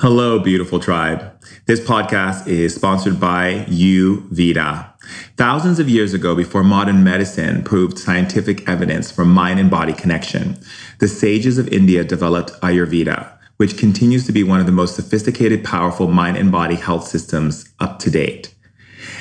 Hello, beautiful tribe. This podcast is sponsored by Youveda. Thousands of years ago, before modern medicine proved scientific evidence for mind and body connection, the sages of India developed Ayurveda, which continues to be one of the most sophisticated, powerful mind and body health systems up to date.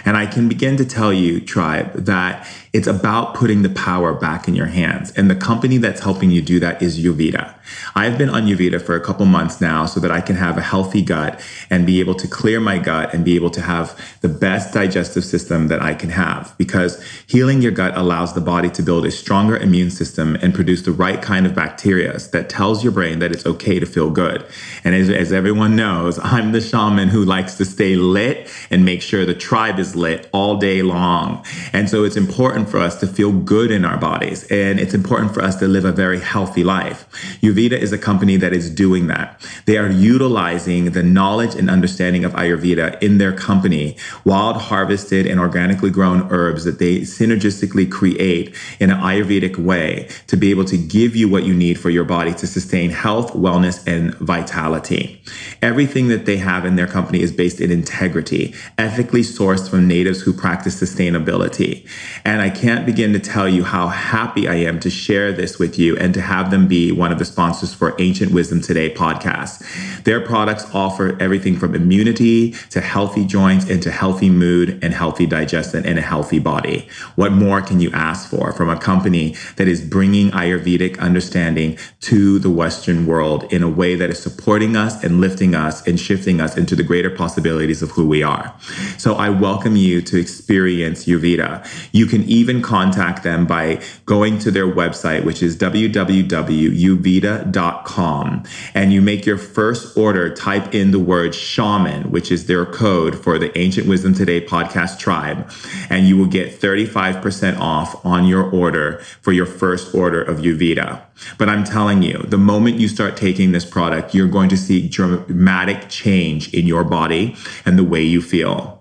And I can begin to tell you, tribe, that it's about putting the power back in your hands. And the company that's helping you do that is Youveda. I've been on Youveda for a couple months now so that I can have a healthy gut and be able to clear my gut and be able to have the best digestive system that I can have. Because healing your gut allows the body to build a stronger immune system and produce the right kind of bacteria that tells your brain that it's okay to feel good. And as, as everyone knows, I'm the shaman who likes to stay lit and make sure the tribe is lit all day long. And so it's important for us to feel good in our bodies and it's important for us to live a very healthy life. Youveda is a company that is doing that. They are utilizing the knowledge and understanding of Ayurveda in their company, wild harvested and organically grown herbs that they synergistically create in an Ayurvedic way to be able to give you what you need for your body to sustain health, wellness, and vitality. Everything that they have in their company is based in integrity, ethically sourced from natives who practice sustainability. And I can't begin to tell you how happy I am to share this with you and to have them be one of the sponsors for Ancient Wisdom Today podcast. Their products offer everything from immunity to healthy joints into healthy mood and healthy digestion and a healthy body. What more can you ask for from a company that is bringing Ayurvedic understanding to the Western world in a way that is supporting us and lifting us and shifting us into the greater possibilities of who we are? So I welcome you to experience Youveda. You can even contact them by going to their website, which is www.youveda.com and you make your first order, type in the word shaman, which is their code for the Ancient Wisdom Today podcast tribe, and you will get 35% off on your order for your first order of Youveda. But I'm telling you, the moment you start taking this product, you're going to see dramatic change in your body and the way you feel.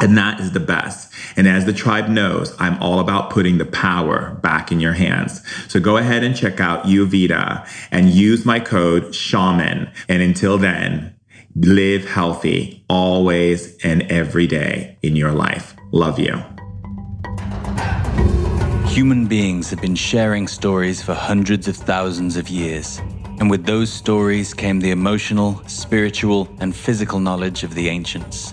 And that is the best. And as the tribe knows, I'm all about putting the power back in your hands. So go ahead and check out Youveda and use my code shaman. And until then, live healthy always and every day in your life. Love you. Human beings have been sharing stories for hundreds of thousands of years. And with those stories came the emotional, spiritual, and physical knowledge of the ancients.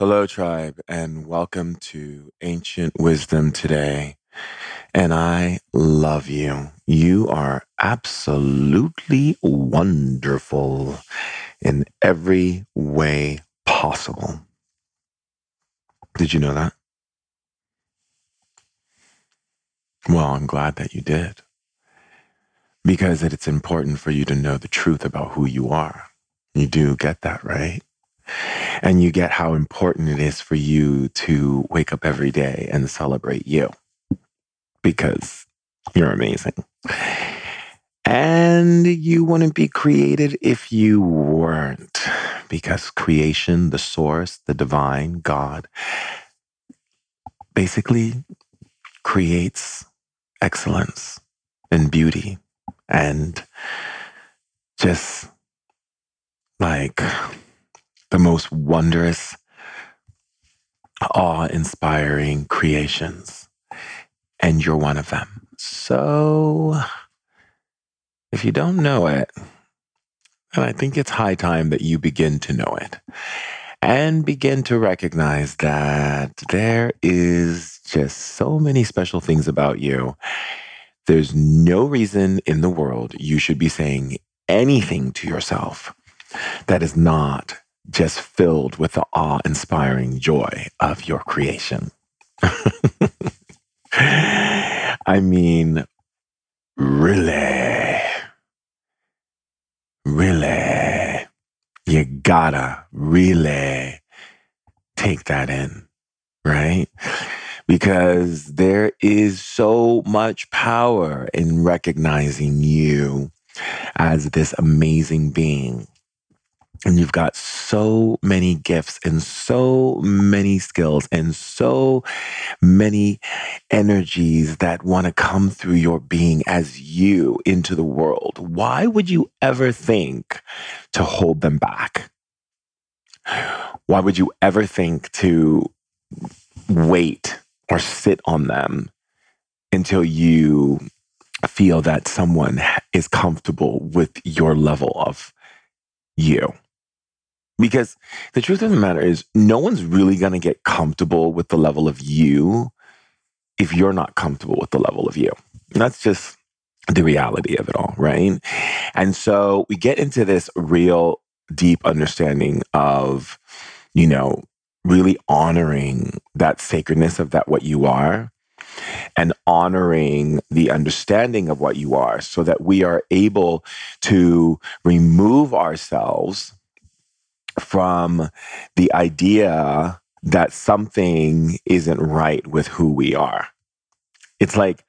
Hello, tribe, and welcome to Ancient Wisdom today. And I love you. You are absolutely wonderful in every way possible. Did you know that? Well, I'm glad that you did. Because it's important for you to know the truth about who you are. You do get that, right? And you get how important it is for you to wake up every day and celebrate you because you're amazing. And you wouldn't be created if you weren't, because creation, the source, the divine, God, basically creates excellence and beauty and just like the most wondrous, awe inspiring creations. And you're one of them. So, if you don't know it, then I think it's high time that you begin to know it and begin to recognize that there is just so many special things about you. There's no reason in the world you should be saying anything to yourself that is not just filled with the awe inspiring joy of your creation. I mean, really, really, you gotta really take that in, right? Because there is so much power in recognizing you as this amazing being and you've got so many gifts and so many skills and so many energies that want to come through your being as you into the world. Why would you ever think to hold them back? Why would you ever think to wait or sit on them until you feel that someone is comfortable with your level of you? Because the truth of the matter is, no one's really going to get comfortable with the level of you if you're not comfortable with the level of you. And that's just the reality of it all, right? And so we get into this real deep understanding of, you know, really honoring that sacredness of that what you are and honoring the understanding of what you are so that we are able to remove ourselves from the idea that something isn't right with who we are. It's like,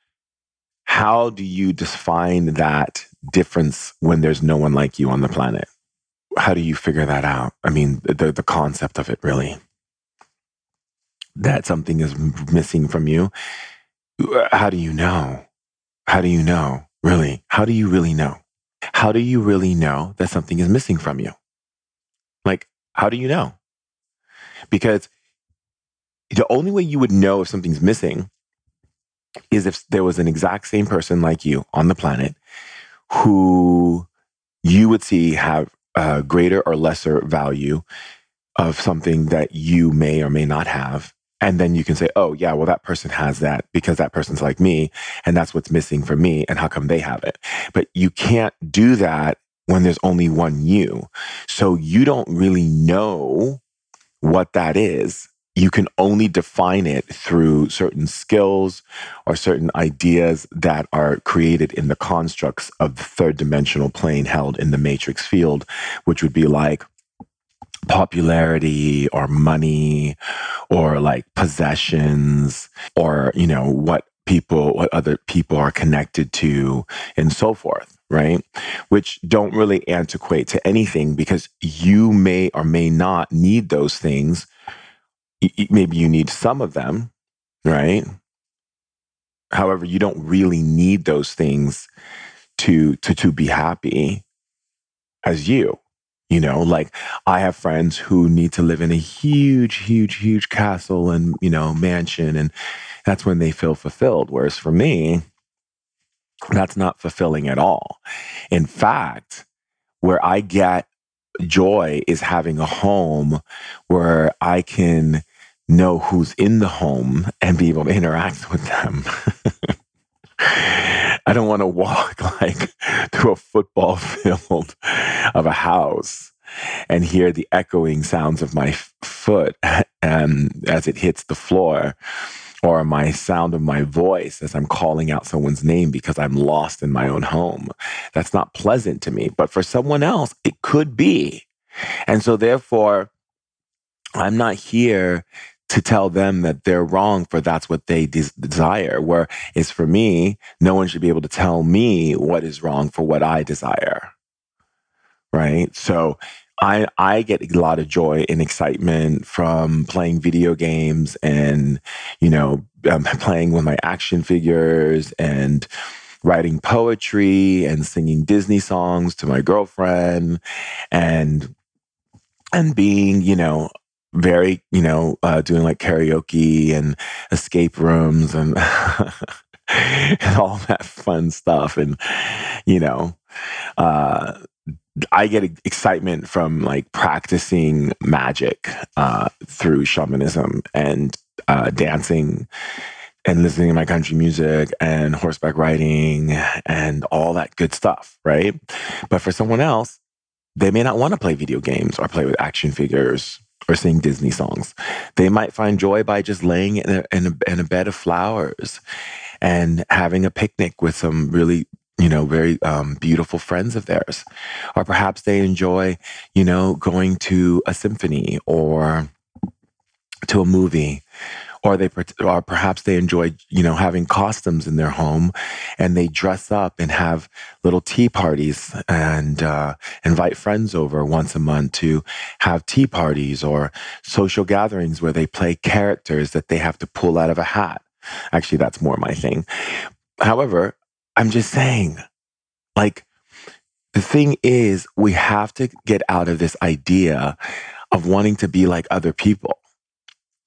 how do you define that difference when there's no one like you on the planet? How do you figure that out? I mean, the, the concept of it really. That something is missing from you. How do you know? How do you know? Really? How do you really know? How do you really know that something is missing from you? How do you know? Because the only way you would know if something's missing is if there was an exact same person like you on the planet who you would see have a greater or lesser value of something that you may or may not have. And then you can say, oh, yeah, well, that person has that because that person's like me. And that's what's missing for me. And how come they have it? But you can't do that when there's only one you. So you don't really know what that is. You can only define it through certain skills or certain ideas that are created in the constructs of the third dimensional plane held in the matrix field, which would be like popularity or money or like possessions or, you know, what people, what other people are connected to and so forth right? Which don't really antiquate to anything because you may or may not need those things. Maybe you need some of them, right? However, you don't really need those things to to to be happy as you. You know, like I have friends who need to live in a huge, huge, huge castle and, you know, mansion. And that's when they feel fulfilled. Whereas for me, that's not fulfilling at all. In fact, where I get joy is having a home where I can know who's in the home and be able to interact with them. I don't want to walk like through a football field of a house and hear the echoing sounds of my foot and as it hits the floor or my sound of my voice as I'm calling out someone's name because I'm lost in my own home. That's not pleasant to me, but for someone else, it could be. And so, therefore, I'm not here to tell them that they're wrong for that's what they des- desire. Whereas for me, no one should be able to tell me what is wrong for what I desire. Right. So I I get a lot of joy and excitement from playing video games and you know um, playing with my action figures and writing poetry and singing Disney songs to my girlfriend and and being you know very you know uh, doing like karaoke and escape rooms and and all that fun stuff and you know uh I get excitement from like practicing magic uh, through shamanism and uh, dancing and listening to my country music and horseback riding and all that good stuff, right? But for someone else, they may not want to play video games or play with action figures or sing Disney songs. They might find joy by just laying in a, in a, in a bed of flowers and having a picnic with some really you know, very um, beautiful friends of theirs. Or perhaps they enjoy, you know, going to a symphony or to a movie. Or they or perhaps they enjoy you know having costumes in their home and they dress up and have little tea parties and uh, invite friends over once a month to have tea parties or social gatherings where they play characters that they have to pull out of a hat. Actually that's more my thing. However i'm just saying like the thing is we have to get out of this idea of wanting to be like other people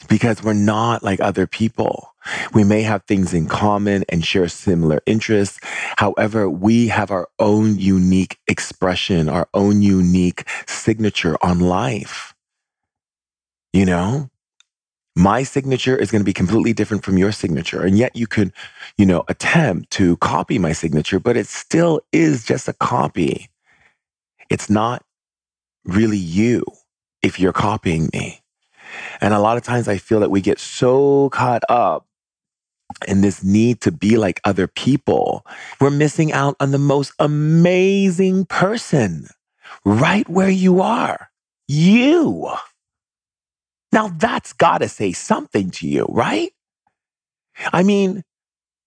because we're not like other people. We may have things in common and share similar interests. However, we have our own unique expression, our own unique signature on life. You know, my signature is going to be completely different from your signature. And yet you could, you know, attempt to copy my signature, but it still is just a copy. It's not really you if you're copying me. And a lot of times I feel that we get so caught up in this need to be like other people. We're missing out on the most amazing person right where you are. You. Now that's got to say something to you, right? I mean,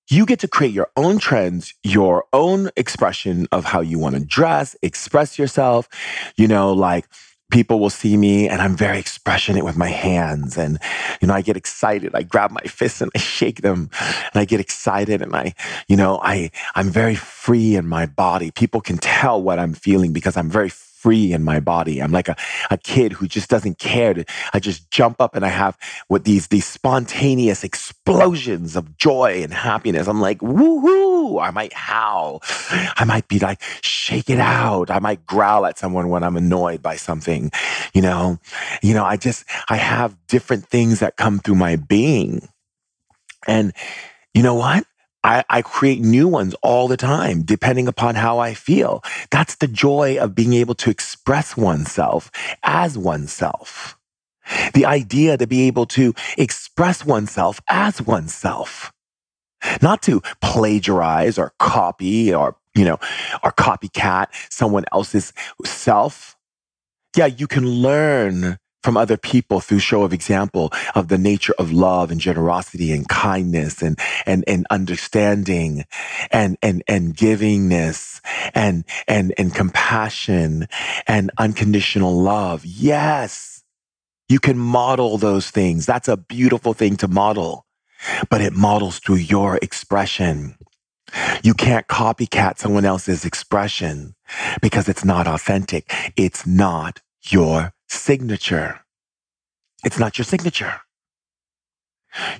you get to create your own trends, your own expression of how you want to dress, express yourself. You know, like people will see me and I'm very expressionate with my hands. And, you know, I get excited. I grab my fists and I shake them and I get excited and I, you know, I, I'm very free in my body. People can tell what I'm feeling because I'm very free in my body. I'm like a, a kid who just doesn't care. To, I just jump up and I have what these, these spontaneous explosions of joy and happiness. I'm like, woohoo. I might howl. I might be like, shake it out. I might growl at someone when I'm annoyed by something. You know, you know, I just, I have different things that come through my being. And you know what? I, I, create new ones all the time, depending upon how I feel. That's the joy of being able to express oneself as oneself. The idea to be able to express oneself as oneself, not to plagiarize or copy or, you know, or copycat someone else's self. Yeah, you can learn from other people through show of example of the nature of love and generosity and kindness and, and, and understanding and, and, and givingness and, and, and compassion and unconditional love. Yes. You can model those things. That's a beautiful thing to model, but it models through your expression. You can't copycat someone else's expression because it's not authentic. It's not your signature. It's not your signature.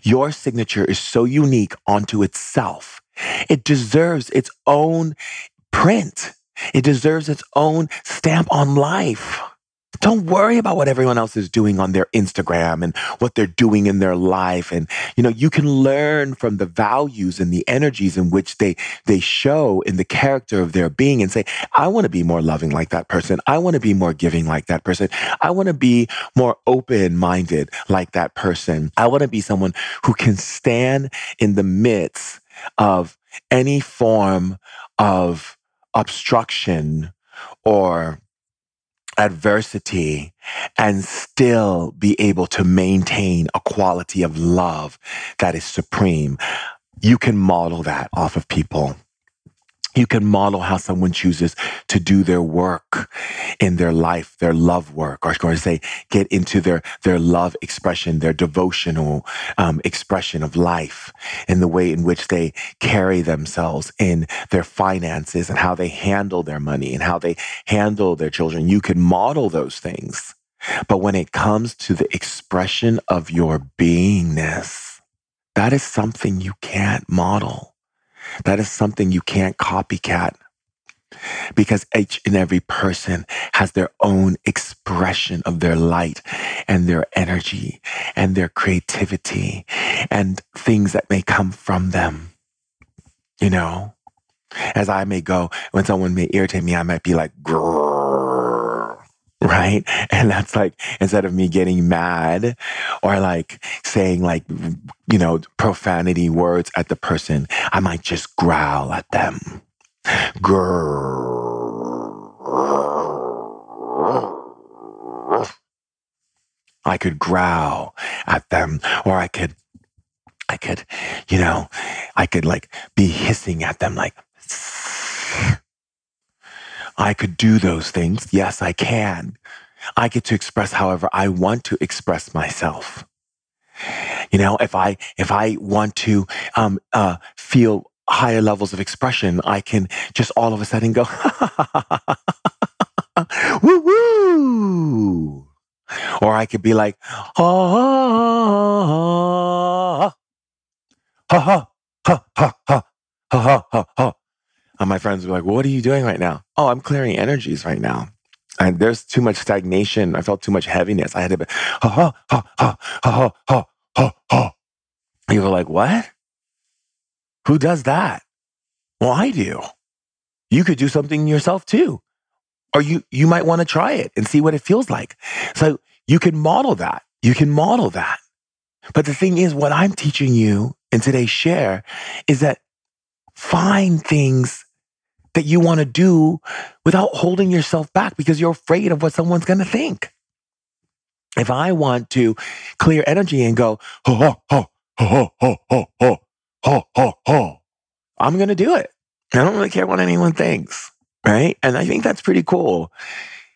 Your signature is so unique onto itself. It deserves its own print. It deserves its own stamp on life. Don't worry about what everyone else is doing on their Instagram and what they're doing in their life. And, you know, you can learn from the values and the energies in which they, they show in the character of their being and say, I want to be more loving like that person. I want to be more giving like that person. I want to be more open minded like that person. I want to be someone who can stand in the midst of any form of obstruction or adversity and still be able to maintain a quality of love that is supreme. You can model that off of people. You can model how someone chooses to do their work in their life, their love work, or going to say, get into their, their love expression, their devotional um, expression of life, in the way in which they carry themselves in their finances and how they handle their money and how they handle their children. You can model those things. But when it comes to the expression of your beingness, that is something you can't model. That is something you can't copycat because each and every person has their own expression of their light and their energy and their creativity and things that may come from them. You know, as I may go, when someone may irritate me, I might be like, Grrr, right? And that's like, instead of me getting mad or like saying like, you know, profanity words at the person, I might just growl at them. Grrr. I could growl at them, or I could, I could, you know, I could like be hissing at them like, I could do those things. Yes, I can. I get to express however I want to express myself. You know, if I if I want to um, uh, feel higher levels of expression, I can just all of a sudden go woo woo, or I could be like ha ha ha ha ha ha ha ha ha ha. And my friends were like, "What are you doing right now?" Oh, I'm clearing energies right now and there's too much stagnation. I felt too much heaviness. I had to be, ha, ha, ha, ha, ha, ha, ha, ha. You were like, what? Who does that? Well, I do. You could do something yourself too. Or you, you might want to try it and see what it feels like. So you can model that. You can model that. But the thing is, what I'm teaching you in today's share is that find things that you want to do without holding yourself back because you're afraid of what someone's going to think. If I want to clear energy and go, I'm going to do it. I don't really care what anyone thinks. Right. And I think that's pretty cool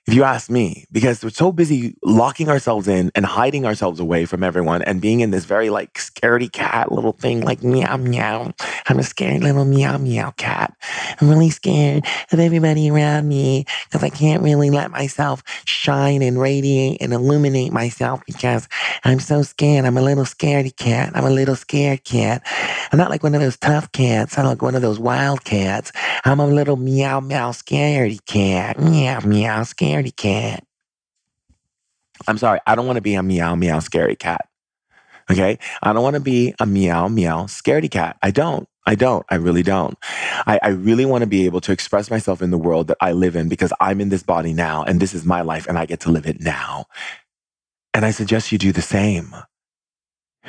if you ask me, because we're so busy locking ourselves in and hiding ourselves away from everyone and being in this very like scaredy cat little thing, like meow meow. I'm a scared little meow meow cat. I'm really scared of everybody around me because I can't really let myself shine and radiate and illuminate myself because I'm so scared. I'm a little scaredy cat. I'm a little scared cat. I'm not like one of those tough cats. I'm like one of those wild cats. I'm a little meow meow scaredy cat. Meow meow scared scaredy cat. I'm sorry, I don't want to be a meow meow scary cat. Okay. I don't want to be a meow meow scaredy cat. I don't. I don't. I really don't. I, I really want to be able to express myself in the world that I live in because I'm in this body now and this is my life and I get to live it now. And I suggest you do the same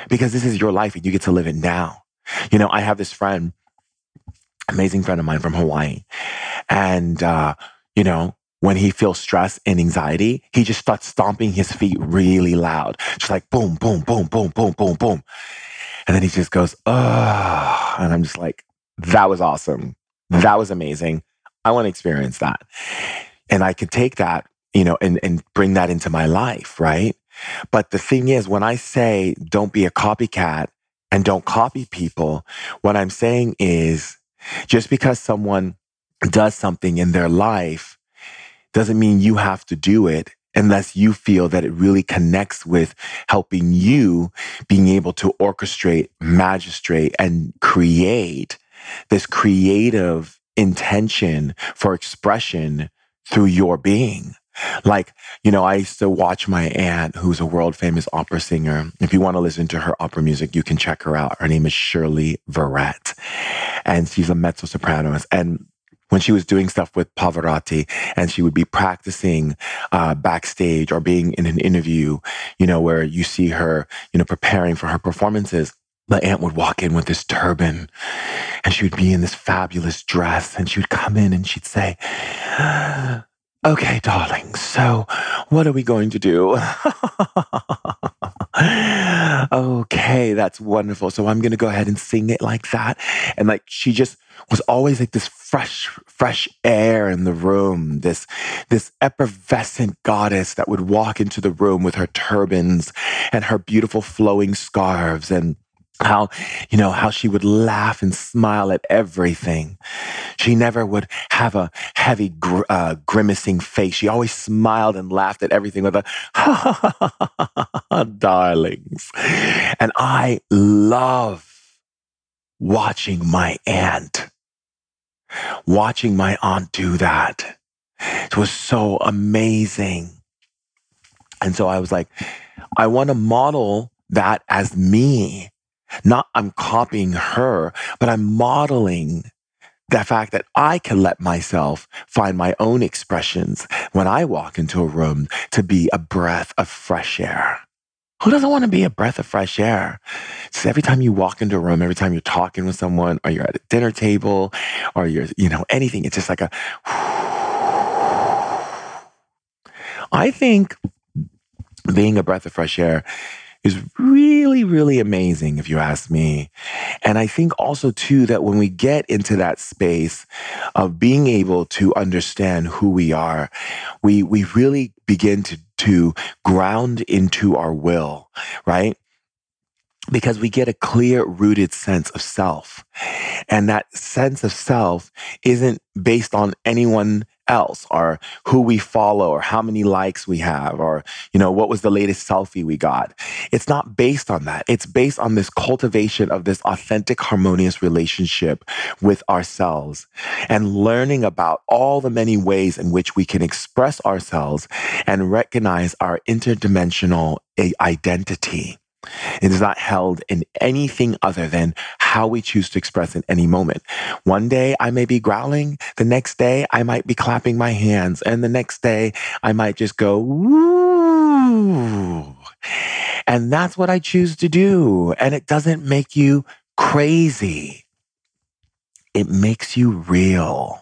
because this is your life and you get to live it now. You know, I have this friend, amazing friend of mine from Hawaii. And, uh, you know, when he feels stress and anxiety, he just starts stomping his feet really loud. Just like boom, boom, boom, boom, boom, boom, boom. And then he just goes, oh, and I'm just like, that was awesome. That was amazing. I want to experience that. And I could take that, you know, and, and bring that into my life, right? But the thing is, when I say don't be a copycat and don't copy people, what I'm saying is just because someone does something in their life doesn't mean you have to do it unless you feel that it really connects with helping you being able to orchestrate, magistrate, and create this creative intention for expression through your being. Like, you know, I used to watch my aunt, who's a world famous opera singer. If you want to listen to her opera music, you can check her out. Her name is Shirley Verrett, and she's a mezzo soprano. And when she was doing stuff with Pavarotti and she would be practicing uh, backstage or being in an interview, you know, where you see her, you know, preparing for her performances. The aunt would walk in with this turban and she would be in this fabulous dress and she would come in and she'd say, Okay, darling, so what are we going to do? okay, that's wonderful. So I'm going to go ahead and sing it like that. And like she just was always like this fresh, fresh air in the room, this, this effervescent goddess that would walk into the room with her turbans and her beautiful flowing scarves and how you know how she would laugh and smile at everything. She never would have a heavy gr- uh, grimacing face. She always smiled and laughed at everything with a ha, ha, ha, ha, ha, ha darlings. And i love watching my aunt watching my aunt do that it was so amazing and so i was like i want to model that as me not I'm copying her, but I'm modeling the fact that I can let myself find my own expressions when I walk into a room to be a breath of fresh air. Who doesn't want to be a breath of fresh air? So every time you walk into a room, every time you're talking with someone or you're at a dinner table or you're, you know, anything, it's just like a I think being a breath of fresh air is really, really amazing, if you ask me. And I think also, too, that when we get into that space of being able to understand who we are, we, we really begin to, to ground into our will, right? because we get a clear rooted sense of self. And that sense of self isn't based on anyone else or who we follow or how many likes we have or you know what was the latest selfie we got. It's not based on that. It's based on this cultivation of this authentic harmonious relationship with ourselves and learning about all the many ways in which we can express ourselves and recognize our interdimensional eh, identity it is not held in anything other than how we choose to express in any moment. One day I may be growling. The next day I might be clapping my hands. And the next day I might just go, woo. And that's what I choose to do. And it doesn't make you crazy. It makes you real.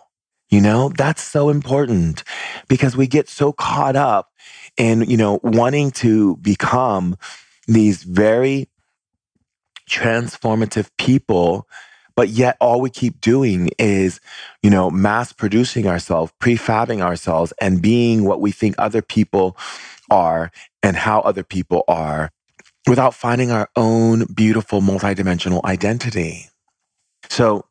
You know, that's so important because we get so caught up in, you know, wanting to become these very transformative people but yet all we keep doing is you know mass producing ourselves prefabbing ourselves and being what we think other people are and how other people are without finding our own beautiful multidimensional identity. So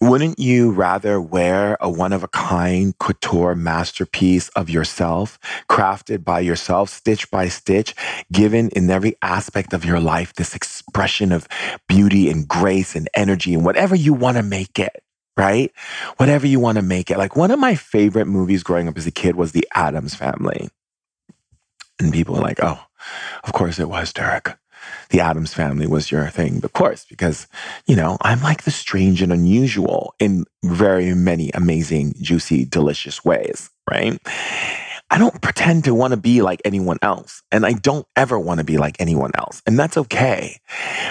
wouldn't you rather wear a one of a kind couture masterpiece of yourself, crafted by yourself, stitch by stitch, given in every aspect of your life this expression of beauty and grace and energy and whatever you want to make it? Right? Whatever you want to make it. Like one of my favorite movies growing up as a kid was The Addams Family. And people are like, oh, of course it was, Durek the Addams family was your thing, of course, because, you know, I'm like the strange and unusual in very many amazing, juicy, delicious ways, right? I don't pretend to want to be like anyone else. And I don't ever want to be like anyone else. And that's okay.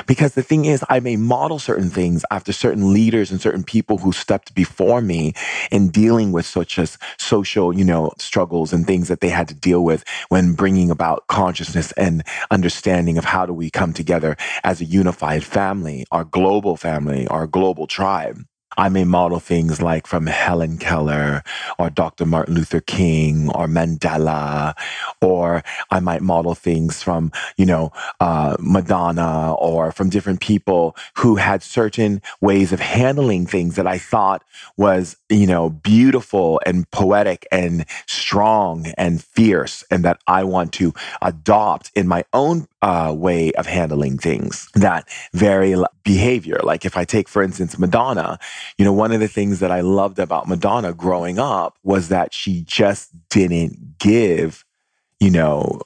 Because the thing is, I may model certain things after certain leaders and certain people who stepped before me in dealing with such as social, you know, struggles and things that they had to deal with when bringing about consciousness and understanding of how do we come together as a unified family, our global family, our global tribe. I may model things like from Helen Keller or Dr. Martin Luther King or Mandela, or I might model things from, you know, uh, Madonna or from different people who had certain ways of handling things that I thought was, you know, beautiful and poetic and strong and fierce and that I want to adopt in my own uh, way of handling things that very behavior. Like if I take, for instance, Madonna, you know, one of the things that I loved about Madonna growing up was that she just didn't give, you know,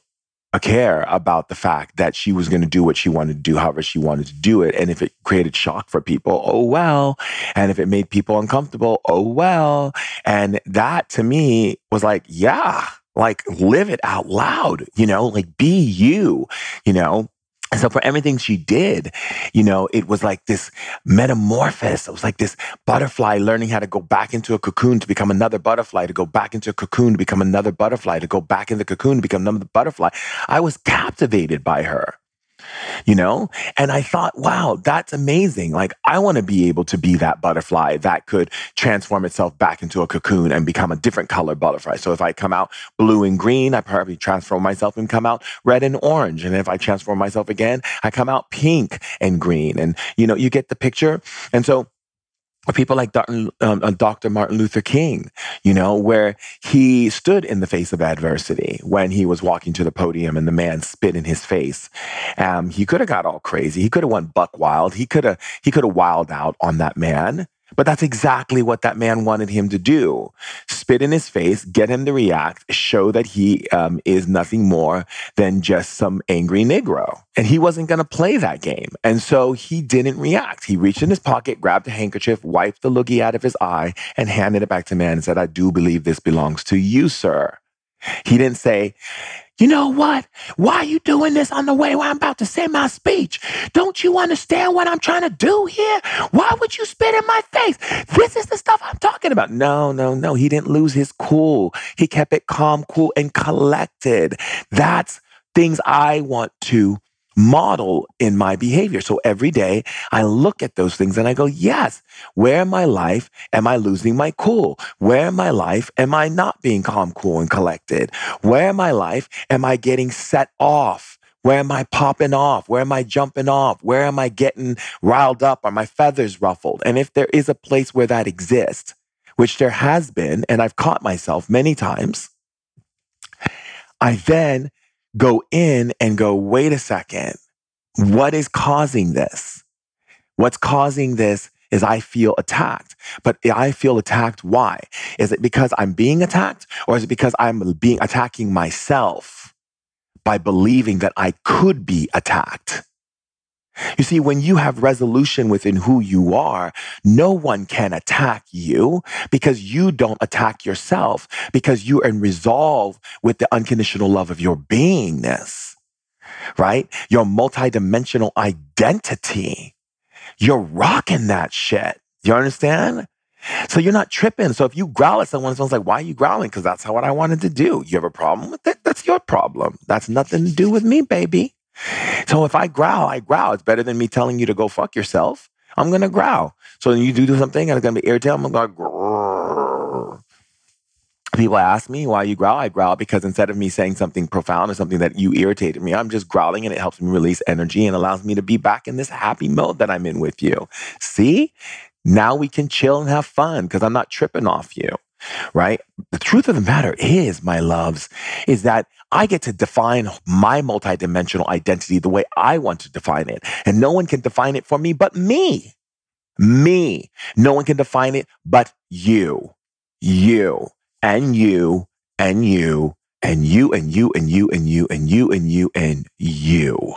a care about the fact that she was going to do what she wanted to do, however she wanted to do it. And if it created shock for people, oh well. And if it made people uncomfortable, oh well. And that to me was like, yeah, like live it out loud, you know, like be you, you know. And so for everything she did, you know, it was like this metamorphosis. It was like this butterfly learning how to go back into a cocoon to become another butterfly, to go back into a cocoon to become another butterfly, to go back in the cocoon to become another butterfly. I was captivated by her you know? And I thought, wow, that's amazing. Like, I want to be able to be that butterfly that could transform itself back into a cocoon and become a different color butterfly. So if I come out blue and green, I probably transform myself and come out red and orange. And if I transform myself again, I come out pink and green. And, you know, you get the picture. And so, people like Dr. Um, uh, Dr. Martin Luther King, you know, where he stood in the face of adversity when he was walking to the podium and the man spit in his face. Um, he could have got all crazy. He could have went buck wild. He could have he could have wild out on that man. But that's exactly what that man wanted him to do spit in his face, get him to react, show that he um, is nothing more than just some angry Negro. And he wasn't going to play that game. And so he didn't react. He reached in his pocket, grabbed a handkerchief, wiped the loogie out of his eye, and handed it back to man and said, I do believe this belongs to you, sir. He didn't say, you know what? Why are you doing this on the way where I'm about to say my speech? Don't you understand what I'm trying to do here? Why would you spit in my face? This is the stuff I'm talking about. No, no, no. He didn't lose his cool. He kept it calm, cool, and collected. That's things I want to model in my behavior. So every day I look at those things and I go, yes, where in my life am I losing my cool? Where in my life am I not being calm, cool, and collected? Where in my life am I getting set off? Where am I popping off? Where am I jumping off? Where am I getting riled up? Are my feathers ruffled? And if there is a place where that exists, which there has been, and I've caught myself many times, I then go in and go, wait a second. What is causing this? What's causing this is I feel attacked. But I feel attacked. Why? Is it because I'm being attacked or is it because I'm being attacking myself by believing that I could be attacked? You see, when you have resolution within who you are, no one can attack you because you don't attack yourself because you are in resolve with the unconditional love of your beingness, right? Your multidimensional identity. You're rocking that shit. You understand? So you're not tripping. So if you growl at someone, someone's like, why are you growling? Because that's how what I wanted to do. You have a problem with it? That's your problem. That's nothing to do with me, baby. So if I growl, I growl. It's better than me telling you to go fuck yourself. I'm gonna growl. So you do something and it's gonna be irritating. I'm gonna go. People ask me why you growl. I growl because instead of me saying something profound or something that you irritated me, I'm just growling and it helps me release energy and allows me to be back in this happy mode that I'm in with you. See, now we can chill and have fun because I'm not tripping off you right? The truth of the matter is, my loves, is that I get to define my multidimensional identity the way I want to define it. And no one can define it for me but me. Me. No one can define it but you. You and you and you and you and you and you and you and you and you and you.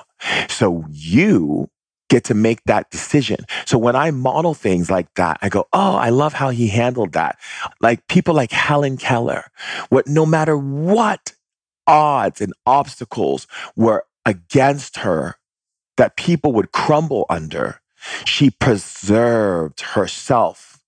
So you get to make that decision. So when I model things like that, I go, Oh, I love how he handled that. Like people like Helen Keller, what no matter what odds and obstacles were against her that people would crumble under, she preserved herself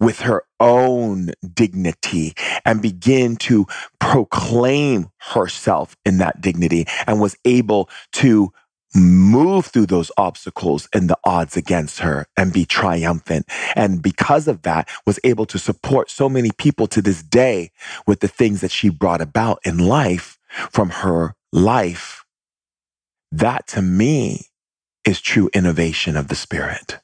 with her own dignity and began to proclaim herself in that dignity and was able to move through those obstacles and the odds against her and be triumphant. And because of that, was able to support so many people to this day with the things that she brought about in life from her life. That to me is true innovation of the spirit.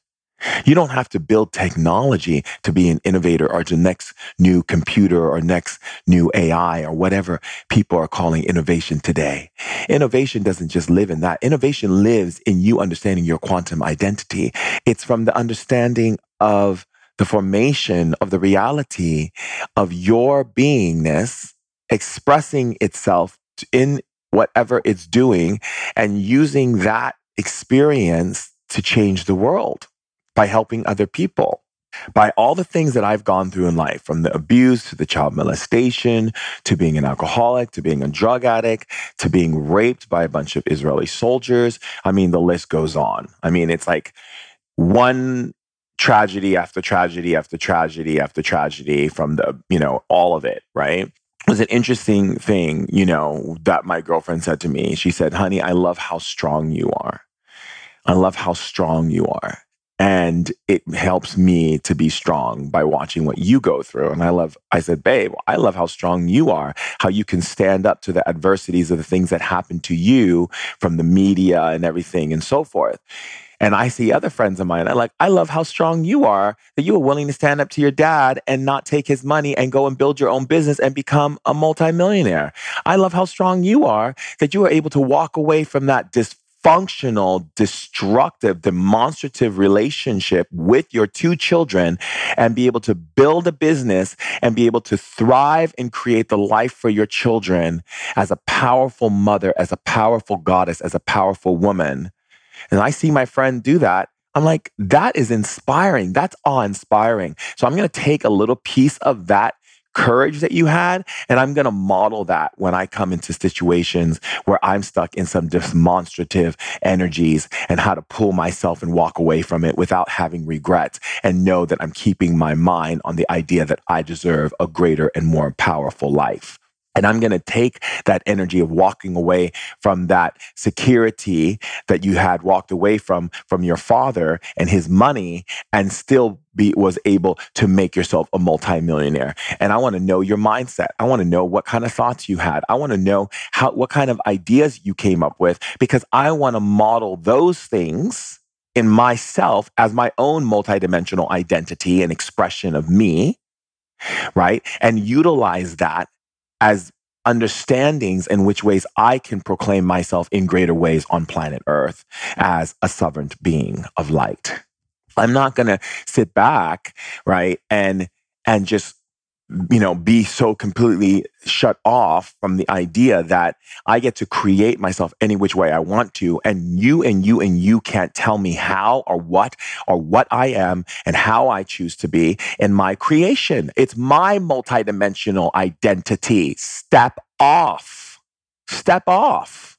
You don't have to build technology to be an innovator or the next new computer or next new AI or whatever people are calling innovation today. Innovation doesn't just live in that. Innovation lives in you understanding your quantum identity. It's from the understanding of the formation of the reality of your beingness expressing itself in whatever it's doing and using that experience to change the world by helping other people. By all the things that I've gone through in life, from the abuse to the child molestation, to being an alcoholic, to being a drug addict, to being raped by a bunch of Israeli soldiers. I mean, the list goes on. I mean, it's like one tragedy after tragedy after tragedy after tragedy from the, you know, all of it, right? It was an interesting thing, you know, that my girlfriend said to me. She said, honey, I love how strong you are. I love how strong you are. And it helps me to be strong by watching what you go through. And I love, I said, babe, I love how strong you are, how you can stand up to the adversities of the things that happen to you from the media and everything and so forth. And I see other friends of mine. I like, I love how strong you are that you are willing to stand up to your dad and not take his money and go and build your own business and become a multimillionaire. I love how strong you are that you are able to walk away from that dysfunction functional, destructive, demonstrative relationship with your two children and be able to build a business and be able to thrive and create the life for your children as a powerful mother, as a powerful goddess, as a powerful woman. And I see my friend do that. I'm like, that is inspiring. That's awe inspiring. So I'm going to take a little piece of that courage that you had. And I'm going to model that when I come into situations where I'm stuck in some demonstrative energies and how to pull myself and walk away from it without having regrets and know that I'm keeping my mind on the idea that I deserve a greater and more powerful life. And I'm going to take that energy of walking away from that security that you had walked away from, from your father and his money and still be, was able to make yourself a multimillionaire. And I want to know your mindset. I want to know what kind of thoughts you had. I want to know how, what kind of ideas you came up with because I want to model those things in myself as my own multidimensional identity and expression of me, right? And utilize that as understandings in which ways I can proclaim myself in greater ways on planet Earth as a sovereign being of light. I'm not going to sit back, right? And, and just you know, be so completely shut off from the idea that I get to create myself any which way I want to. And you and you and you can't tell me how or what or what I am and how I choose to be in my creation. It's my multidimensional identity. Step off. Step off.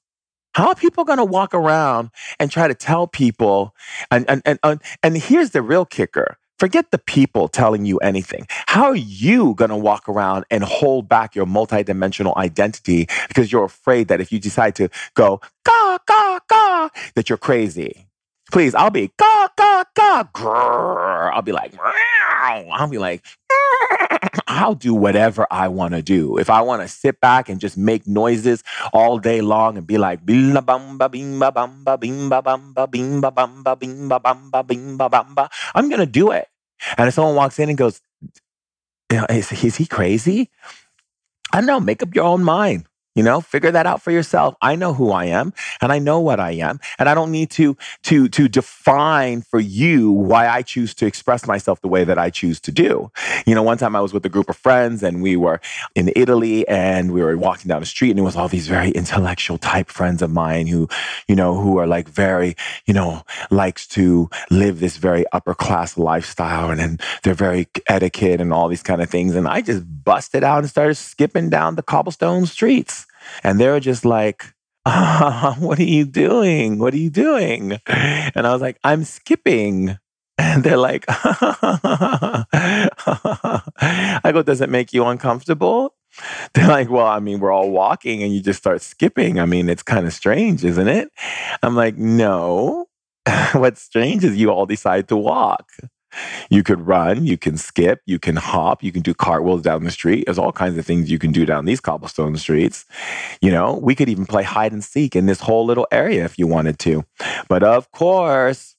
How are people going to walk around and try to tell people? And, and, and, and here's the real kicker Forget the people telling you anything. How are you going to walk around and hold back your multidimensional identity because you're afraid that if you decide to go, ga, ga, ga, that you're crazy? Please, I'll be, ga, ga, ga, grrr. I'll be like, Meow. I'll be like, I'll do whatever I want to do. If I want to sit back and just make noises all day long and be like, I'm going to do it. And if someone walks in and goes, is, is he crazy? I don't know. Make up your own mind. You know, figure that out for yourself. I know who I am and I know what I am. And I don't need to, to, to define for you why I choose to express myself the way that I choose to do. You know, one time I was with a group of friends and we were in Italy and we were walking down the street and it was all these very intellectual type friends of mine who, you know, who are like very, you know, likes to live this very upper class lifestyle and, and they're very etiquette and all these kind of things. And I just busted out and started skipping down the cobblestone streets. And they were just like, uh, what are you doing? What are you doing? And I was like, I'm skipping. And they're like, I go, does it make you uncomfortable? They're like, well, I mean, we're all walking and you just start skipping. I mean, it's kind of strange, isn't it? I'm like, no. What's strange is you all decide to walk. You could run, you can skip, you can hop, you can do cartwheels down the street. There's all kinds of things you can do down these cobblestone streets. You know, we could even play hide and seek in this whole little area if you wanted to. But of course,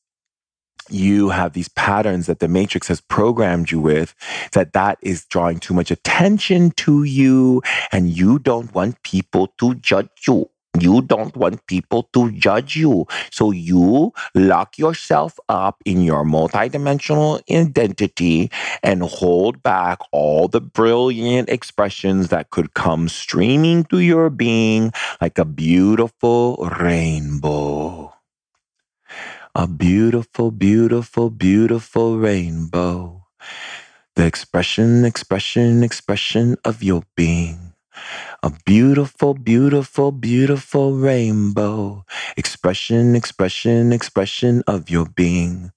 you have these patterns that the matrix has programmed you with that that is drawing too much attention to you and you don't want people to judge you you don't want people to judge you. So you lock yourself up in your multidimensional identity and hold back all the brilliant expressions that could come streaming through your being like a beautiful rainbow. A beautiful, beautiful, beautiful rainbow. The expression, expression, expression of your being. A beautiful, beautiful, beautiful rainbow. Expression, expression, expression of your being.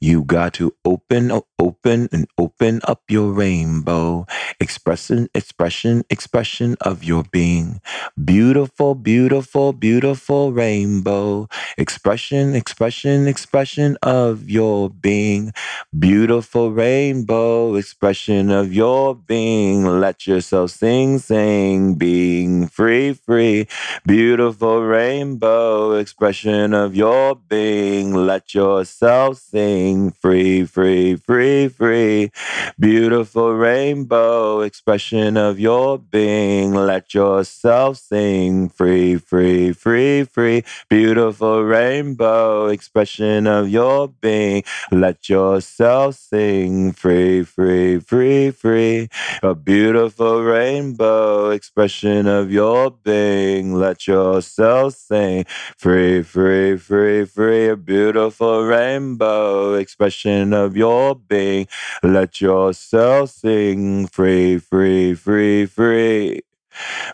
You got to open, open, and open up your rainbow. Expression, expression, expression of your being. Beautiful, beautiful, beautiful rainbow. Expression, expression, expression of your being. Beautiful rainbow, expression of your being. Let yourself sing, sing, being free, free. Beautiful rainbow, expression of your being. Let yourself sing sing free, free, free, free. Beautiful rainbow expression of your being. Let yourself sing free, free, free, free. Beautiful rainbow expression of your being. Let yourself sing free, free, free, free. A beautiful rainbow expression of your being. Let yourself sing free, free, free, free. A beautiful rainbow expression of your being. Let yourself sing free, free, free, free.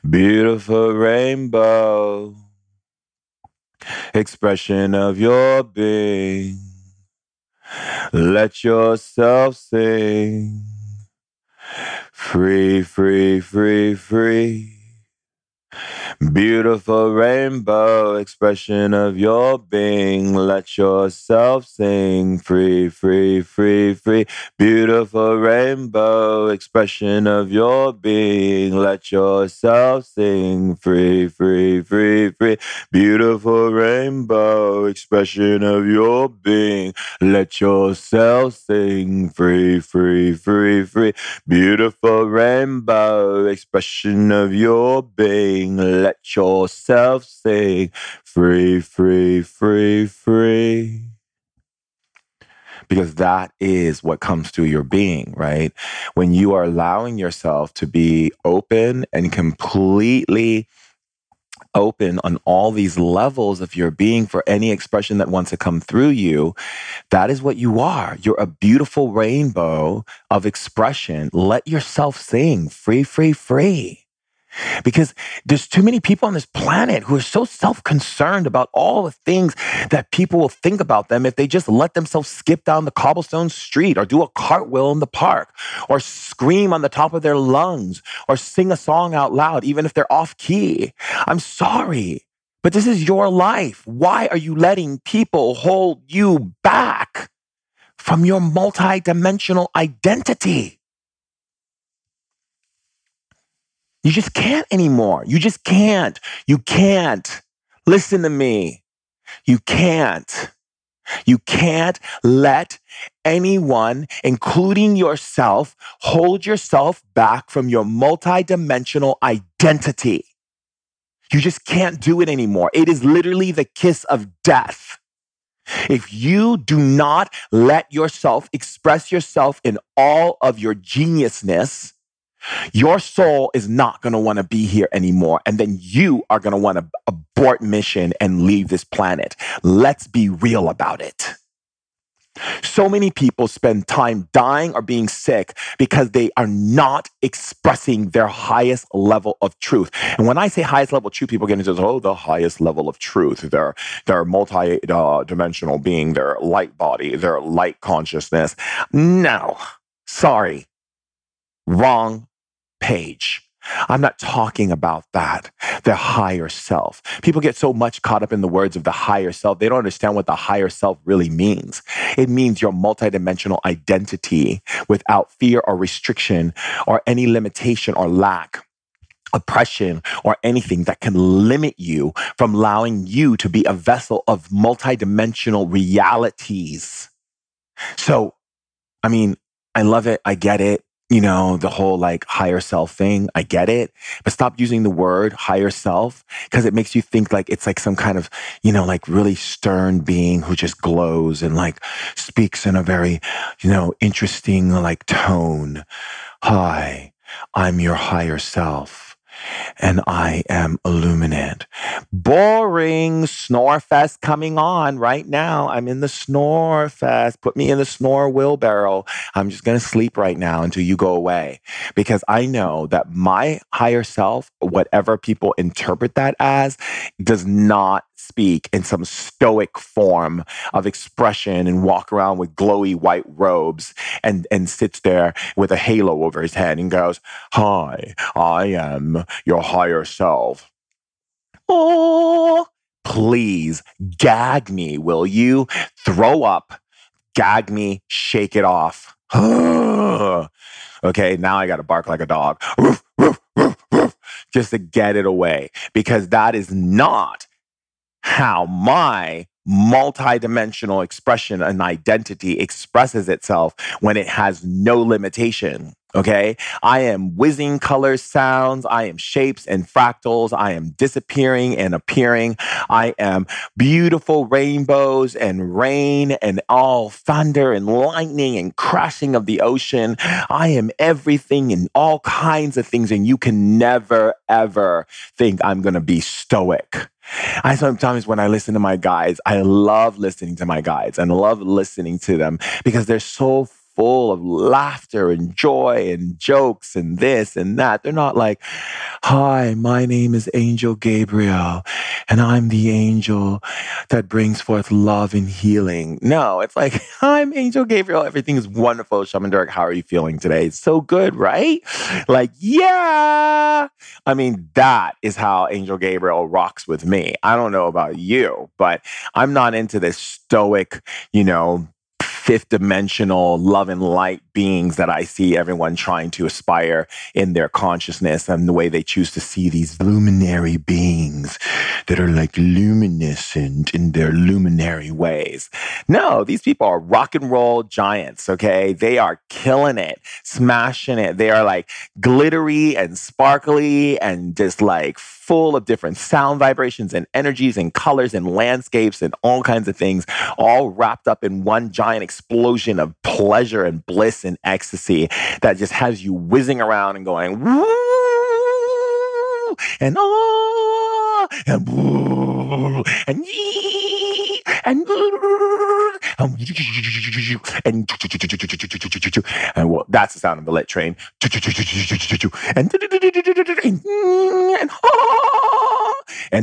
Beautiful rainbow, expression of your being. Let yourself sing Free, free, free, free. Beautiful rainbow expression of your being. Let yourself sing. Free, free, free, free. Beautiful rainbow expression of your being. Let yourself sing. Free, free, free, free. Beautiful rainbow expression of your being. Let yourself sing. Free, free, free, free. Beautiful rainbow expression of your being. Let yourself sing. Free, free, free, free. Because that is what comes through your being, right? When you are allowing yourself to be open and completely open on all these levels of your being for any expression that wants to come through you, that is what you are. You're a beautiful rainbow of expression. Let yourself sing free, free, free because there's too many people on this planet who are so self-concerned about all the things that people will think about them if they just let themselves skip down the cobblestone street or do a cartwheel in the park or scream on the top of their lungs or sing a song out loud even if they're off key. I'm sorry, but this is your life. Why are you letting people hold you back from your multidimensional identity? You just can't anymore. You just can't. You can't. Listen to me. You can't. You can't let anyone, including yourself, hold yourself back from your multidimensional identity. You just can't do it anymore. It is literally the kiss of death. If you do not let yourself express yourself in all of your geniusness, your soul is not going to want to be here anymore. And then you are going to want to abort mission and leave this planet. Let's be real about it. So many people spend time dying or being sick because they are not expressing their highest level of truth. And when I say highest level of truth, people get into oh, the highest level of truth. They're they're multi-dimensional uh, being, they're light body, they're light consciousness. No, sorry, wrong page. I'm not talking about that, the higher self. People get so much caught up in the words of the higher self, they don't understand what the higher self really means. It means your multidimensional identity without fear or restriction or any limitation or lack oppression or anything that can limit you from allowing you to be a vessel of multidimensional realities. So, I mean, I love it. I get it you know, the whole like higher self thing. I get it, but stop using the word higher self because it makes you think like it's like some kind of, you know, like really stern being who just glows and like speaks in a very, you know, interesting like tone. Hi, I'm your higher self and I am Illuminate. Boring snore fest coming on right now. I'm in the snore fest. Put me in the snore wheelbarrow. I'm just going to sleep right now until you go away because I know that my higher self, whatever people interpret that as, does not speak in some stoic form of expression and walk around with glowy white robes and, and sits there with a halo over his head and goes, Hi, I am your higher self. Oh, please gag me, will you? Throw up, gag me, shake it off. okay, now I got to bark like a dog. Just to get it away because that is not how my multidimensional expression and identity expresses itself when it has no limitation. Okay. I am whizzing colors, sounds. I am shapes and fractals. I am disappearing and appearing. I am beautiful rainbows and rain and all thunder and lightning and crashing of the ocean. I am everything and all kinds of things. And you can never, ever think I'm going to be stoic. I sometimes when I listen to my guides, I love listening to my guides and love listening to them because they're so full of laughter and joy and jokes and this and that. They're not like, Hi, my name is Angel Gabriel, and I'm the angel that brings forth love and healing. No, it's like, I'm Angel Gabriel. Everything is wonderful. Shaman Durek, how are you feeling today? It's so good, right? Like, yeah. I mean, that is how Angel Gabriel rocks with me. I don't know about you, but I'm not into this stoic, you know, fifth dimensional love and light beings that I see everyone trying to aspire in their consciousness and the way they choose to see these luminary beings that are like luminescent in their luminary ways. No, these people are rock and roll giants, okay? They are killing it, smashing it. They are like glittery and sparkly and just like full of different sound vibrations and energies and colors and landscapes and all kinds of things, all wrapped up in one giant explosion of pleasure and bliss and ecstasy that just has you whizzing around and going, woo, and ah, and woo, and yee, and and and, and well, that's the sound of the lit train. And, and, and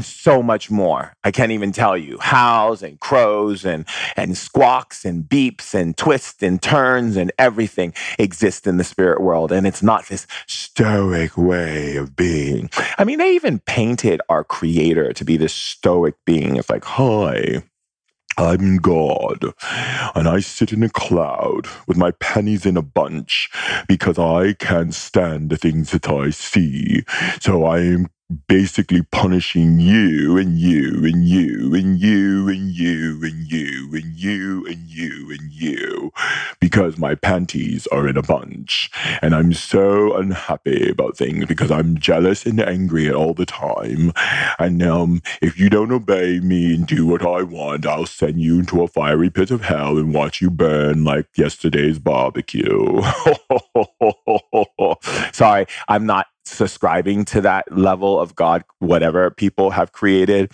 so much more. I can't even tell you. Howls and crows and, and squawks and beeps and twists and turns and everything exists in the spirit world. And it's not this stoic way of being. I mean, they even painted our creator to be this stoic being. It's like, hi, I'm God, and I sit in a cloud with my pennies in a bunch because I can't stand the things that I see. So I am basically punishing you and you and you and you and you and you and you and you and you because my panties are in a bunch and I'm so unhappy about things because I'm jealous and angry all the time. And um, if you don't obey me and do what I want, I'll send you into a fiery pit of hell and watch you burn like yesterday's barbecue. Sorry, I'm not subscribing to that level of God, whatever people have created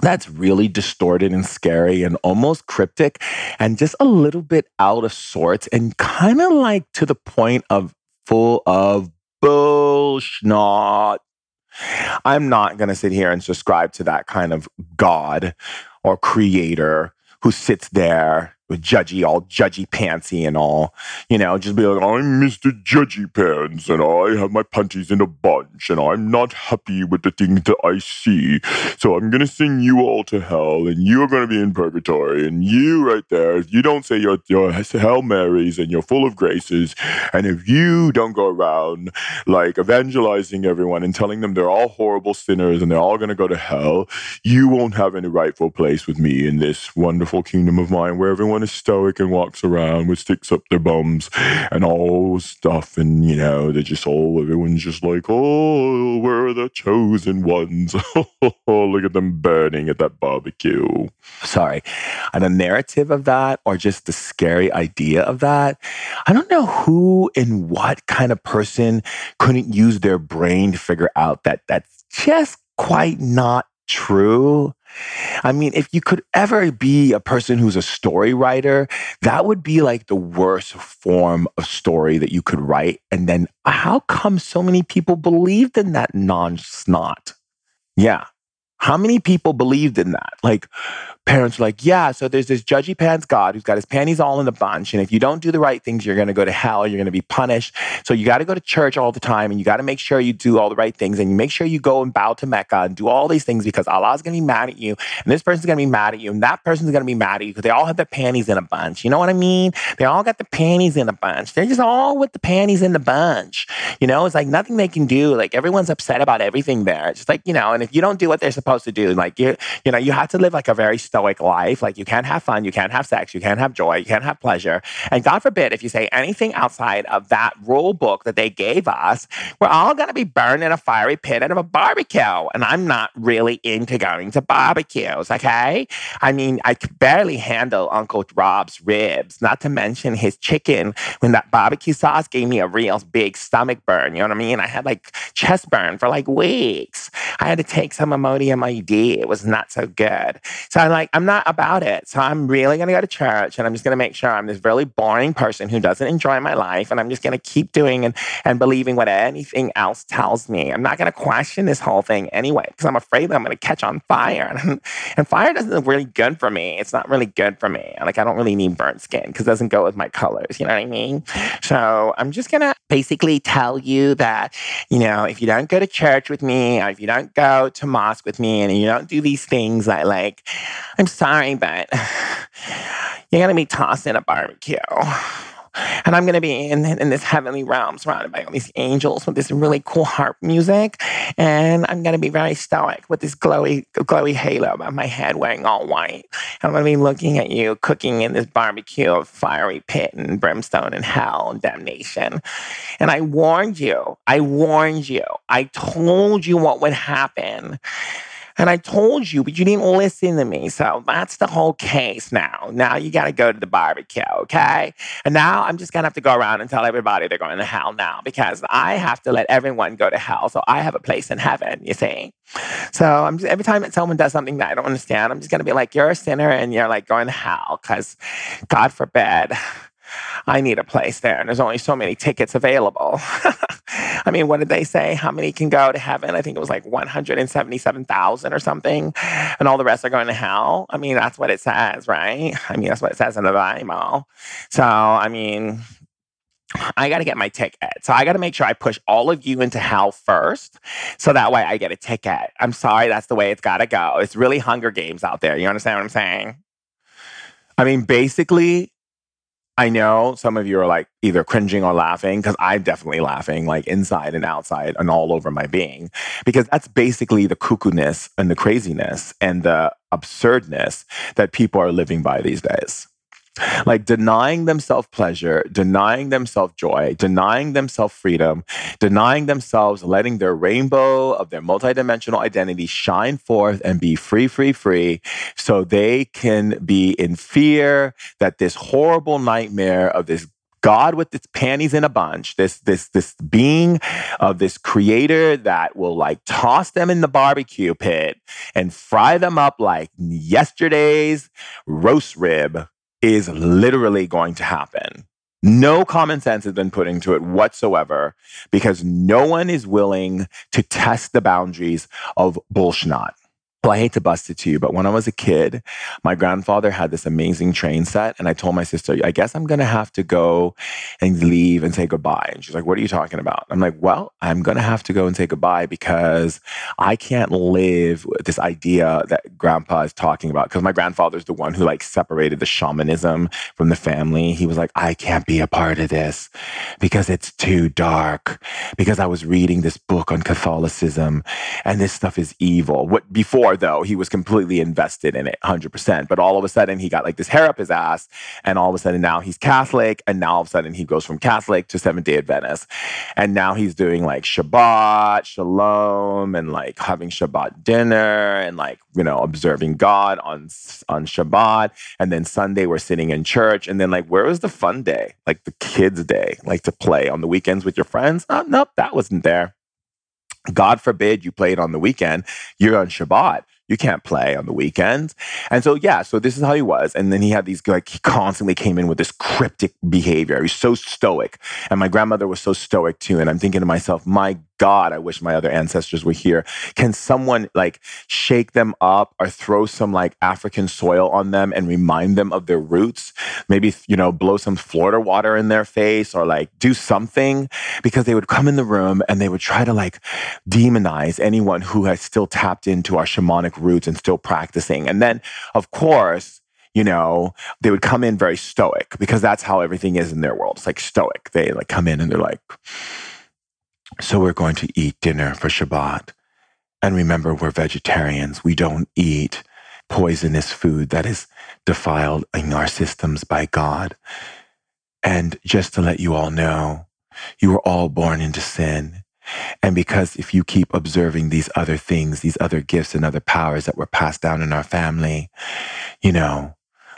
that's really distorted and scary and almost cryptic and just a little bit out of sorts and kind of like to the point of full of bullshit. I'm not going to sit here and subscribe to that kind of God or creator who sits there judgy, all judgy pantsy and all, you know, just be like, I'm Mr. Judgy Pants and I have my panties in a bunch and I'm not happy with the things that I see. So I'm going to send you all to hell and you're going to be in purgatory and you right there, if you don't say your, your Hail Marys and you're full of graces. And if you don't go around like evangelizing everyone and telling them they're all horrible sinners and they're all going to go to hell, you won't have any rightful place with me in this wonderful kingdom of mine where everyone everyone is stoic and walks around with sticks up their bums and all stuff. And, you know, they're just all, everyone's just like, oh, we're the chosen ones. Oh, look at them burning at that barbecue. Sorry. And the narrative of that, or just the scary idea of that, I don't know who and what kind of person couldn't use their brain to figure out that that's just quite not true. I mean, if you could ever be a person who's a story writer, that would be like the worst form of story that you could write. And then how come so many people believed in that non snot? Yeah. How many people believed in that? Like, parents were like, yeah, so there's this judgy pants God who's got his panties all in a bunch. And if you don't do the right things, you're going to go to hell. You're going to be punished. So you got to go to church all the time and you got to make sure you do all the right things and you make sure you go and bow to Mecca and do all these things because Allah's going to be mad at you. And this person's going to be mad at you. And that person's going to be mad at you because they all have their panties in a bunch. You know what I mean? They all got the panties in a bunch. They're just all with the panties in the bunch. You know, it's like nothing they can do. Like everyone's upset about everything there. It's just like, you know, and if you don't do what they're supposed to do, like you, you know, you have to live like a very stoic life. Like you can't have fun, you can't have sex, you can't have joy, you can't have pleasure. And God forbid if you say anything outside of that rule book that they gave us, we're all going to be burned in a fiery pit out of a barbecue. And I'm not really into going to barbecues, okay? I mean, I could barely handle Uncle Rob's ribs, not to mention his chicken when that barbecue sauce gave me a real big stomach burn. You know what I mean? I had like chest burn for like weeks. I had to take some Imodium A-D. It was not so good. So I'm like, I'm not about it. So I'm really going to go to church and I'm just going to make sure I'm this really boring person who doesn't enjoy my life. And I'm just going to keep doing and, and believing what anything else tells me. I'm not going to question this whole thing anyway because I'm afraid that I'm going to catch on fire. And, and fire doesn't look really good for me. It's not really good for me. Like, I don't really need burnt skin because it doesn't go with my colors. You know what I mean? So I'm just going to basically tell you that, you know, if you don't go to church with me or if you don't go to mosque with me and you don't do these things, I like, I'm sorry, but you're going to be tossed in a barbecue. And I'm going to be in, in this heavenly realm surrounded by all these angels with this really cool harp music. And I'm going to be very stoic with this glowy, glowy halo above my head wearing all white. And I'm going to be looking at you cooking in this barbecue of fiery pit and brimstone and hell and damnation. And I warned you. I warned you. I told you what would happen. And I told you, but you didn't listen to me. So that's the whole case now. Now you got to go to the barbecue, okay? And now I'm just going to have to go around and tell everybody they're going to hell now because I have to let everyone go to hell. So I have a place in heaven, you see? So I'm just, every time someone does something that I don't understand, I'm just going to be like, you're a sinner and you're like going to hell because God forbid. I need a place there, and there's only so many tickets available. I mean, what did they say? How many can go to heaven? I think it was like 177,000 or something, and all the rest are going to hell. I mean, that's what it says, right? I mean, that's what it says in the Bible. So, I mean, I got to get my ticket. So I got to make sure I push all of you into hell first. So that way I get a ticket. I'm sorry, that's the way it's got to go. It's really Hunger Games out there. You understand what I'm saying? I mean, basically, I know some of you are like either cringing or laughing because I'm definitely laughing, like inside and outside and all over my being, because that's basically the cuckoo-ness and the craziness and the absurdness that people are living by these days like denying themselves pleasure, denying themselves joy, denying themselves freedom, denying themselves letting their rainbow of their multidimensional identity shine forth and be free, free, free, so they can be in fear that this horrible nightmare of this God with its panties in a bunch, this this this being of this creator that will like toss them in the barbecue pit and fry them up like yesterday's roast rib is literally going to happen. No common sense has been put into it whatsoever because no one is willing to test the boundaries of bullshit. Well, I hate to bust it to you, but when I was a kid, my grandfather had this amazing train set. And I told my sister, I guess I'm going to have to go and leave and say goodbye. And she's like, What are you talking about? I'm like, Well, I'm going to have to go and say goodbye because I can't live with this idea that grandpa is talking about. Because my grandfather's the one who like separated the shamanism from the family. He was like, I can't be a part of this because it's too dark. Because I was reading this book on Catholicism and this stuff is evil. What before, before, though, he was completely invested in it 100%. But all of a sudden, he got like this hair up his ass. And all of a sudden, now he's Catholic. And now all of a sudden, he goes from Catholic to Seventh day Adventist. And now he's doing like Shabbat, Shalom, and like having Shabbat dinner and like, you know, observing God on, on Shabbat. And then Sunday, we're sitting in church. And then, like, where was the fun day? Like the kids' day, like to play on the weekends with your friends? Oh, nope, that wasn't there. God forbid you played on the weekend, you're on Shabbat. You can't play on the weekends. And so, yeah, so this is how he was. And then he had these, like, he constantly came in with this cryptic behavior. He's so stoic. And my grandmother was so stoic too. And I'm thinking to myself, my God, I wish my other ancestors were here. Can someone like shake them up or throw some like African soil on them and remind them of their roots? Maybe, you know, blow some Florida water in their face or like do something because they would come in the room and they would try to like demonize anyone who has still tapped into our shamanic roots and still practicing. And then, of course, you know, they would come in very stoic because that's how everything is in their world. It's like stoic. They like come in and they're like, so we're going to eat dinner for Shabbat. And remember, we're vegetarians. We don't eat poisonous food that is defiled in our systems by God. And just to let you all know, you were all born into sin. And because if you keep observing these other things, these other gifts and other powers that were passed down in our family, you know,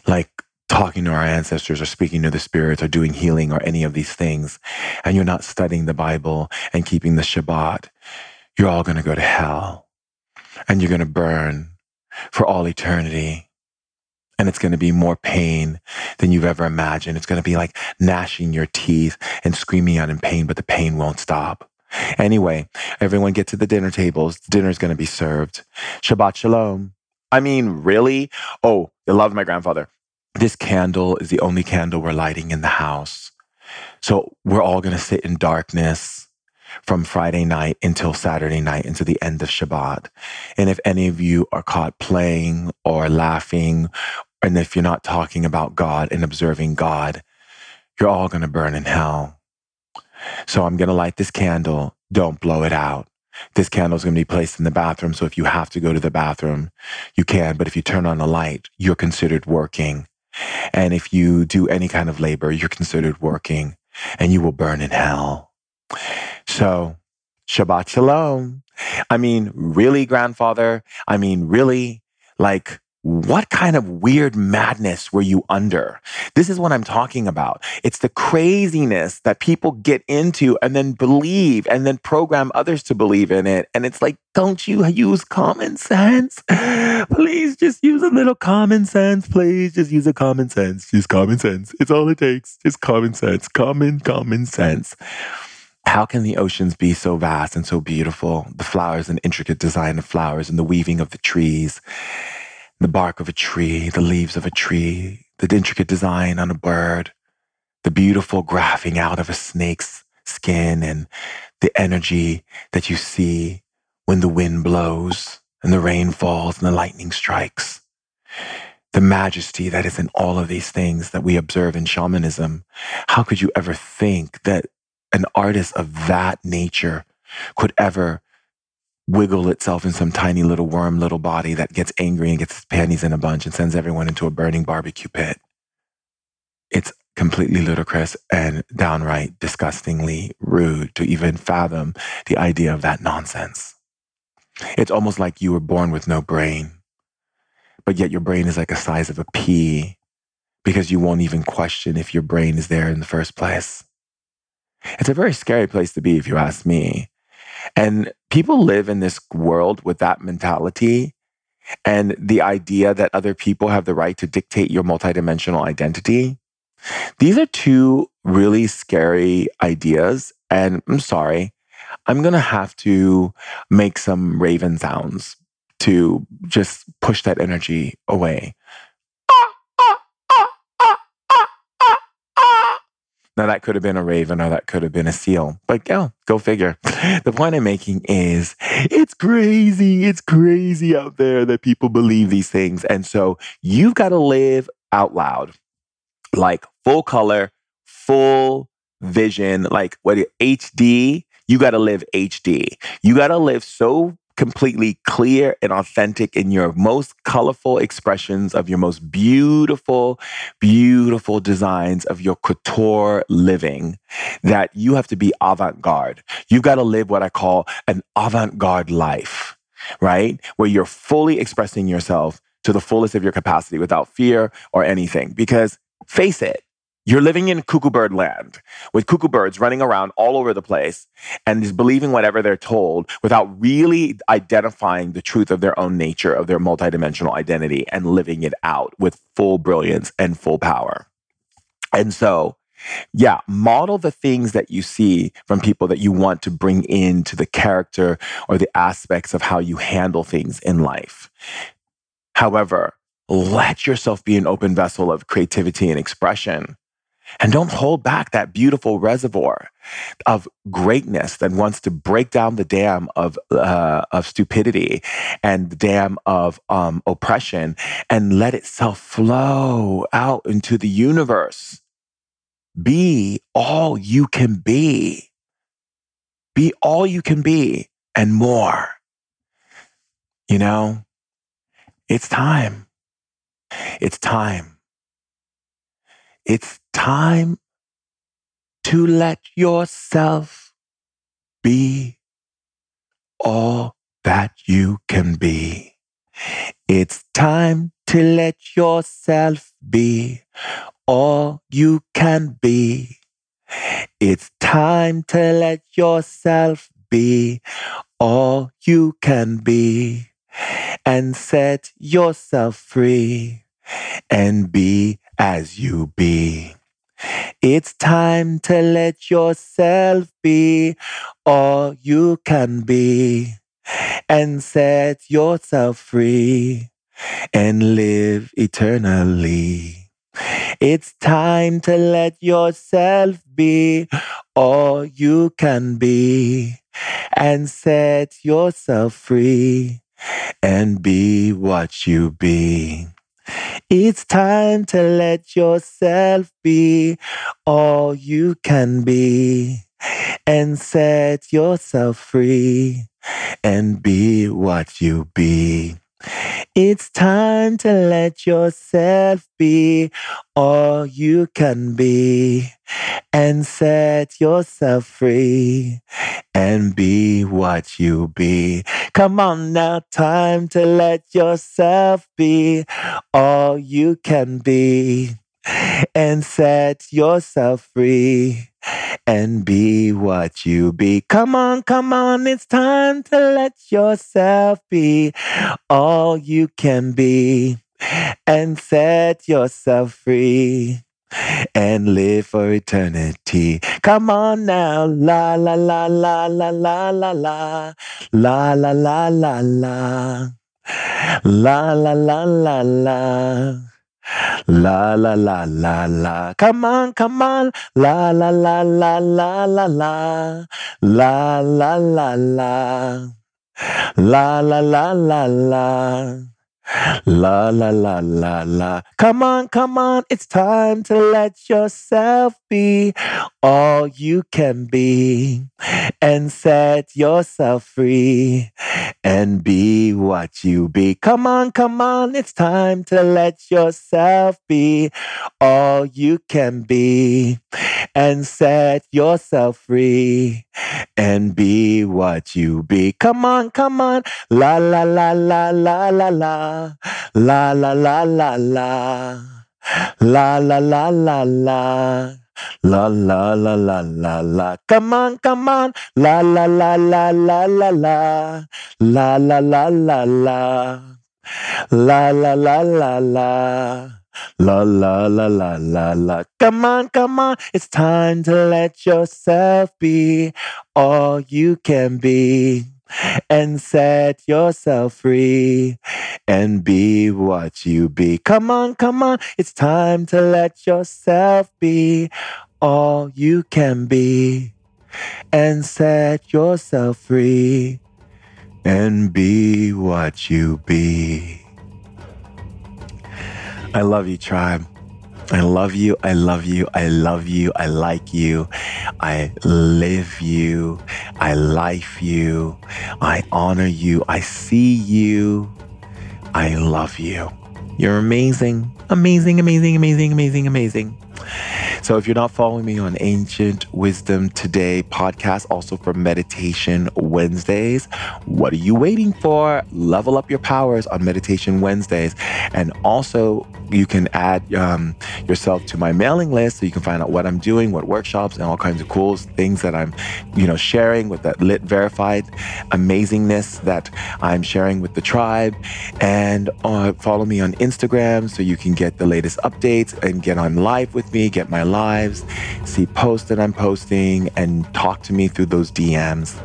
like talking to our ancestors or speaking to the spirits or doing healing or any of these things, and you're not studying the Bible and keeping the Shabbat, you're all going to go to hell. and you're going to burn for all eternity. And it's going to be more pain than you've ever imagined. It's going to be like gnashing your teeth and screaming out in pain, but the pain won't stop. Anyway, everyone get to the dinner tables. Dinner's going to be served. Shabbat Shalom. I mean, really? Oh, I love my grandfather. This candle is the only candle we're lighting in the house. So we're all going to sit in darkness from Friday night until Saturday night into the end of Shabbat. And if any of you are caught playing or laughing, and if you're not talking about God and observing God, you're all going to burn in hell. So I'm going to light this candle. Don't blow it out. This candle is going to be placed in the bathroom. So if you have to go to the bathroom, you can. But if you turn on the light, you're considered working. And if you do any kind of labor, you're considered working and you will burn in hell. So Shabbat Shalom. I mean, really, grandfather? I mean, really? Like, what kind of weird madness were you under? This is what I'm talking about. It's the craziness that people get into and then believe and then program others to believe in it. And it's like, don't you use common sense? Please just use a little common sense. Please just use a common sense. Just common sense. It's all it takes. Just common sense. Common, common sense. How can the oceans be so vast and so beautiful? The flowers and intricate design of flowers and the weaving of the trees the bark of a tree, the leaves of a tree, the intricate design on a bird, the beautiful graphing out of a snake's skin, and the energy that you see when the wind blows and the rain falls and the lightning strikes. The majesty that is in all of these things that we observe in shamanism. How could you ever think that an artist of that nature could ever wiggle itself in some tiny little worm little body that gets angry and gets its panties in a bunch and sends everyone into a burning barbecue pit. It's completely ludicrous and downright disgustingly rude to even fathom the idea of that nonsense. It's almost like you were born with no brain, but yet your brain is like the size of a pea because you won't even question if your brain is there in the first place. It's a very scary place to be, if you ask me. And people live in this world with that mentality and the idea that other people have the right to dictate your multidimensional identity. These are two really scary ideas. And I'm sorry, I'm going to have to make some raven sounds to just push that energy away. Now, that could have been a raven or that could have been a seal, but go, go figure. The point I'm making is it's crazy. It's crazy out there that people believe these things. And so you've got to live out loud, like full color, full vision, like what HD. You got to live HD. You got to live so completely clear and authentic in your most colorful expressions of your most beautiful, beautiful designs of your couture living that you have to be avant garde. You've got to live what I call an avant garde life, right? Where you're fully expressing yourself to the fullest of your capacity without fear or anything. Because face it, you're living in cuckoo bird land with cuckoo birds running around all over the place and just believing whatever they're told without really identifying the truth of their own nature, of their multidimensional identity, and living it out with full brilliance and full power. And so, yeah, model the things that you see from people that you want to bring into the character or the aspects of how you handle things in life. However, let yourself be an open vessel of creativity and expression and don't hold back that beautiful reservoir of greatness that wants to break down the dam of uh, of stupidity and the dam of um, oppression and let itself flow out into the universe. Be all you can be. Be all you can be and more. You know, it's time. It's time. It's time to let yourself be all that you can be. It's time to let yourself be all you can be. It's time to let yourself be all you can be. and set yourself free and be as you be. It's time to let yourself be all you can be and set yourself free and live eternally. It's time to let yourself be all you can be and set yourself free and be what you be. It's time to let yourself be all you can be and set yourself free and be what you be. It's time to let yourself be all you can be and set yourself free and be what you be. Come on now, time to let yourself be all you can be and set yourself free and be what you be. Come on, come on, it's time to let yourself be all you can be and set yourself free and live for eternity. Come on now, la la la la la la la la la la la la la la la la la la La la la la la. Come on, come on. La la la la la la la. La la la la. La la la la la. La la la la la. Come on, come on. It's time to let yourself be all you can be and set yourself free and be what you be. Come on, come on. It's time to let yourself be all you can be and set yourself free and be what you be. Come on, come on. La la la la la la la. La la la la la. La la la la la. La la la la la la. Come on, come on. La la la la la la la. La la la la la. La la la la la. La la la la la la. Come on, come on. It's time to let yourself be all you can be and set yourself free and be what you be. Come on, come on. It's time to let yourself be all you can be and set yourself free and be what you be. I love you, tribe. I love you. I love you. I love you. I like you. I live you. I life you. I honor you. I see you. I love you. You're amazing. Amazing, amazing, amazing, amazing, amazing. So if you're not following me on Ancient Wisdom Today podcast, also for Meditation Wednesdays, what are you waiting for? Level up your powers on Meditation Wednesdays. And also, you can add um, yourself to my mailing list so you can find out what I'm doing, what workshops, and all kinds of cool things that I'm, you know, sharing with that lit verified amazingness that I'm sharing with the tribe. And uh, follow me on Instagram so you can get the latest updates and get on live with me, get my lives, see posts that I'm posting, and talk to me through those DMs.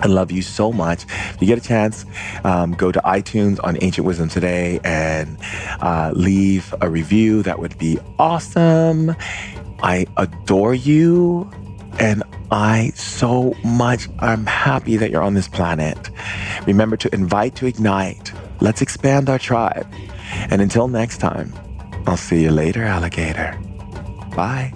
I love you so much. If you get a chance, um, go to iTunes on Ancient Wisdom today and uh, leave a review. That would be awesome. I adore you. And I so much I'm happy that you're on this planet. Remember to invite to ignite. Let's expand our tribe. And until next time, I'll see you later, alligator. Bye.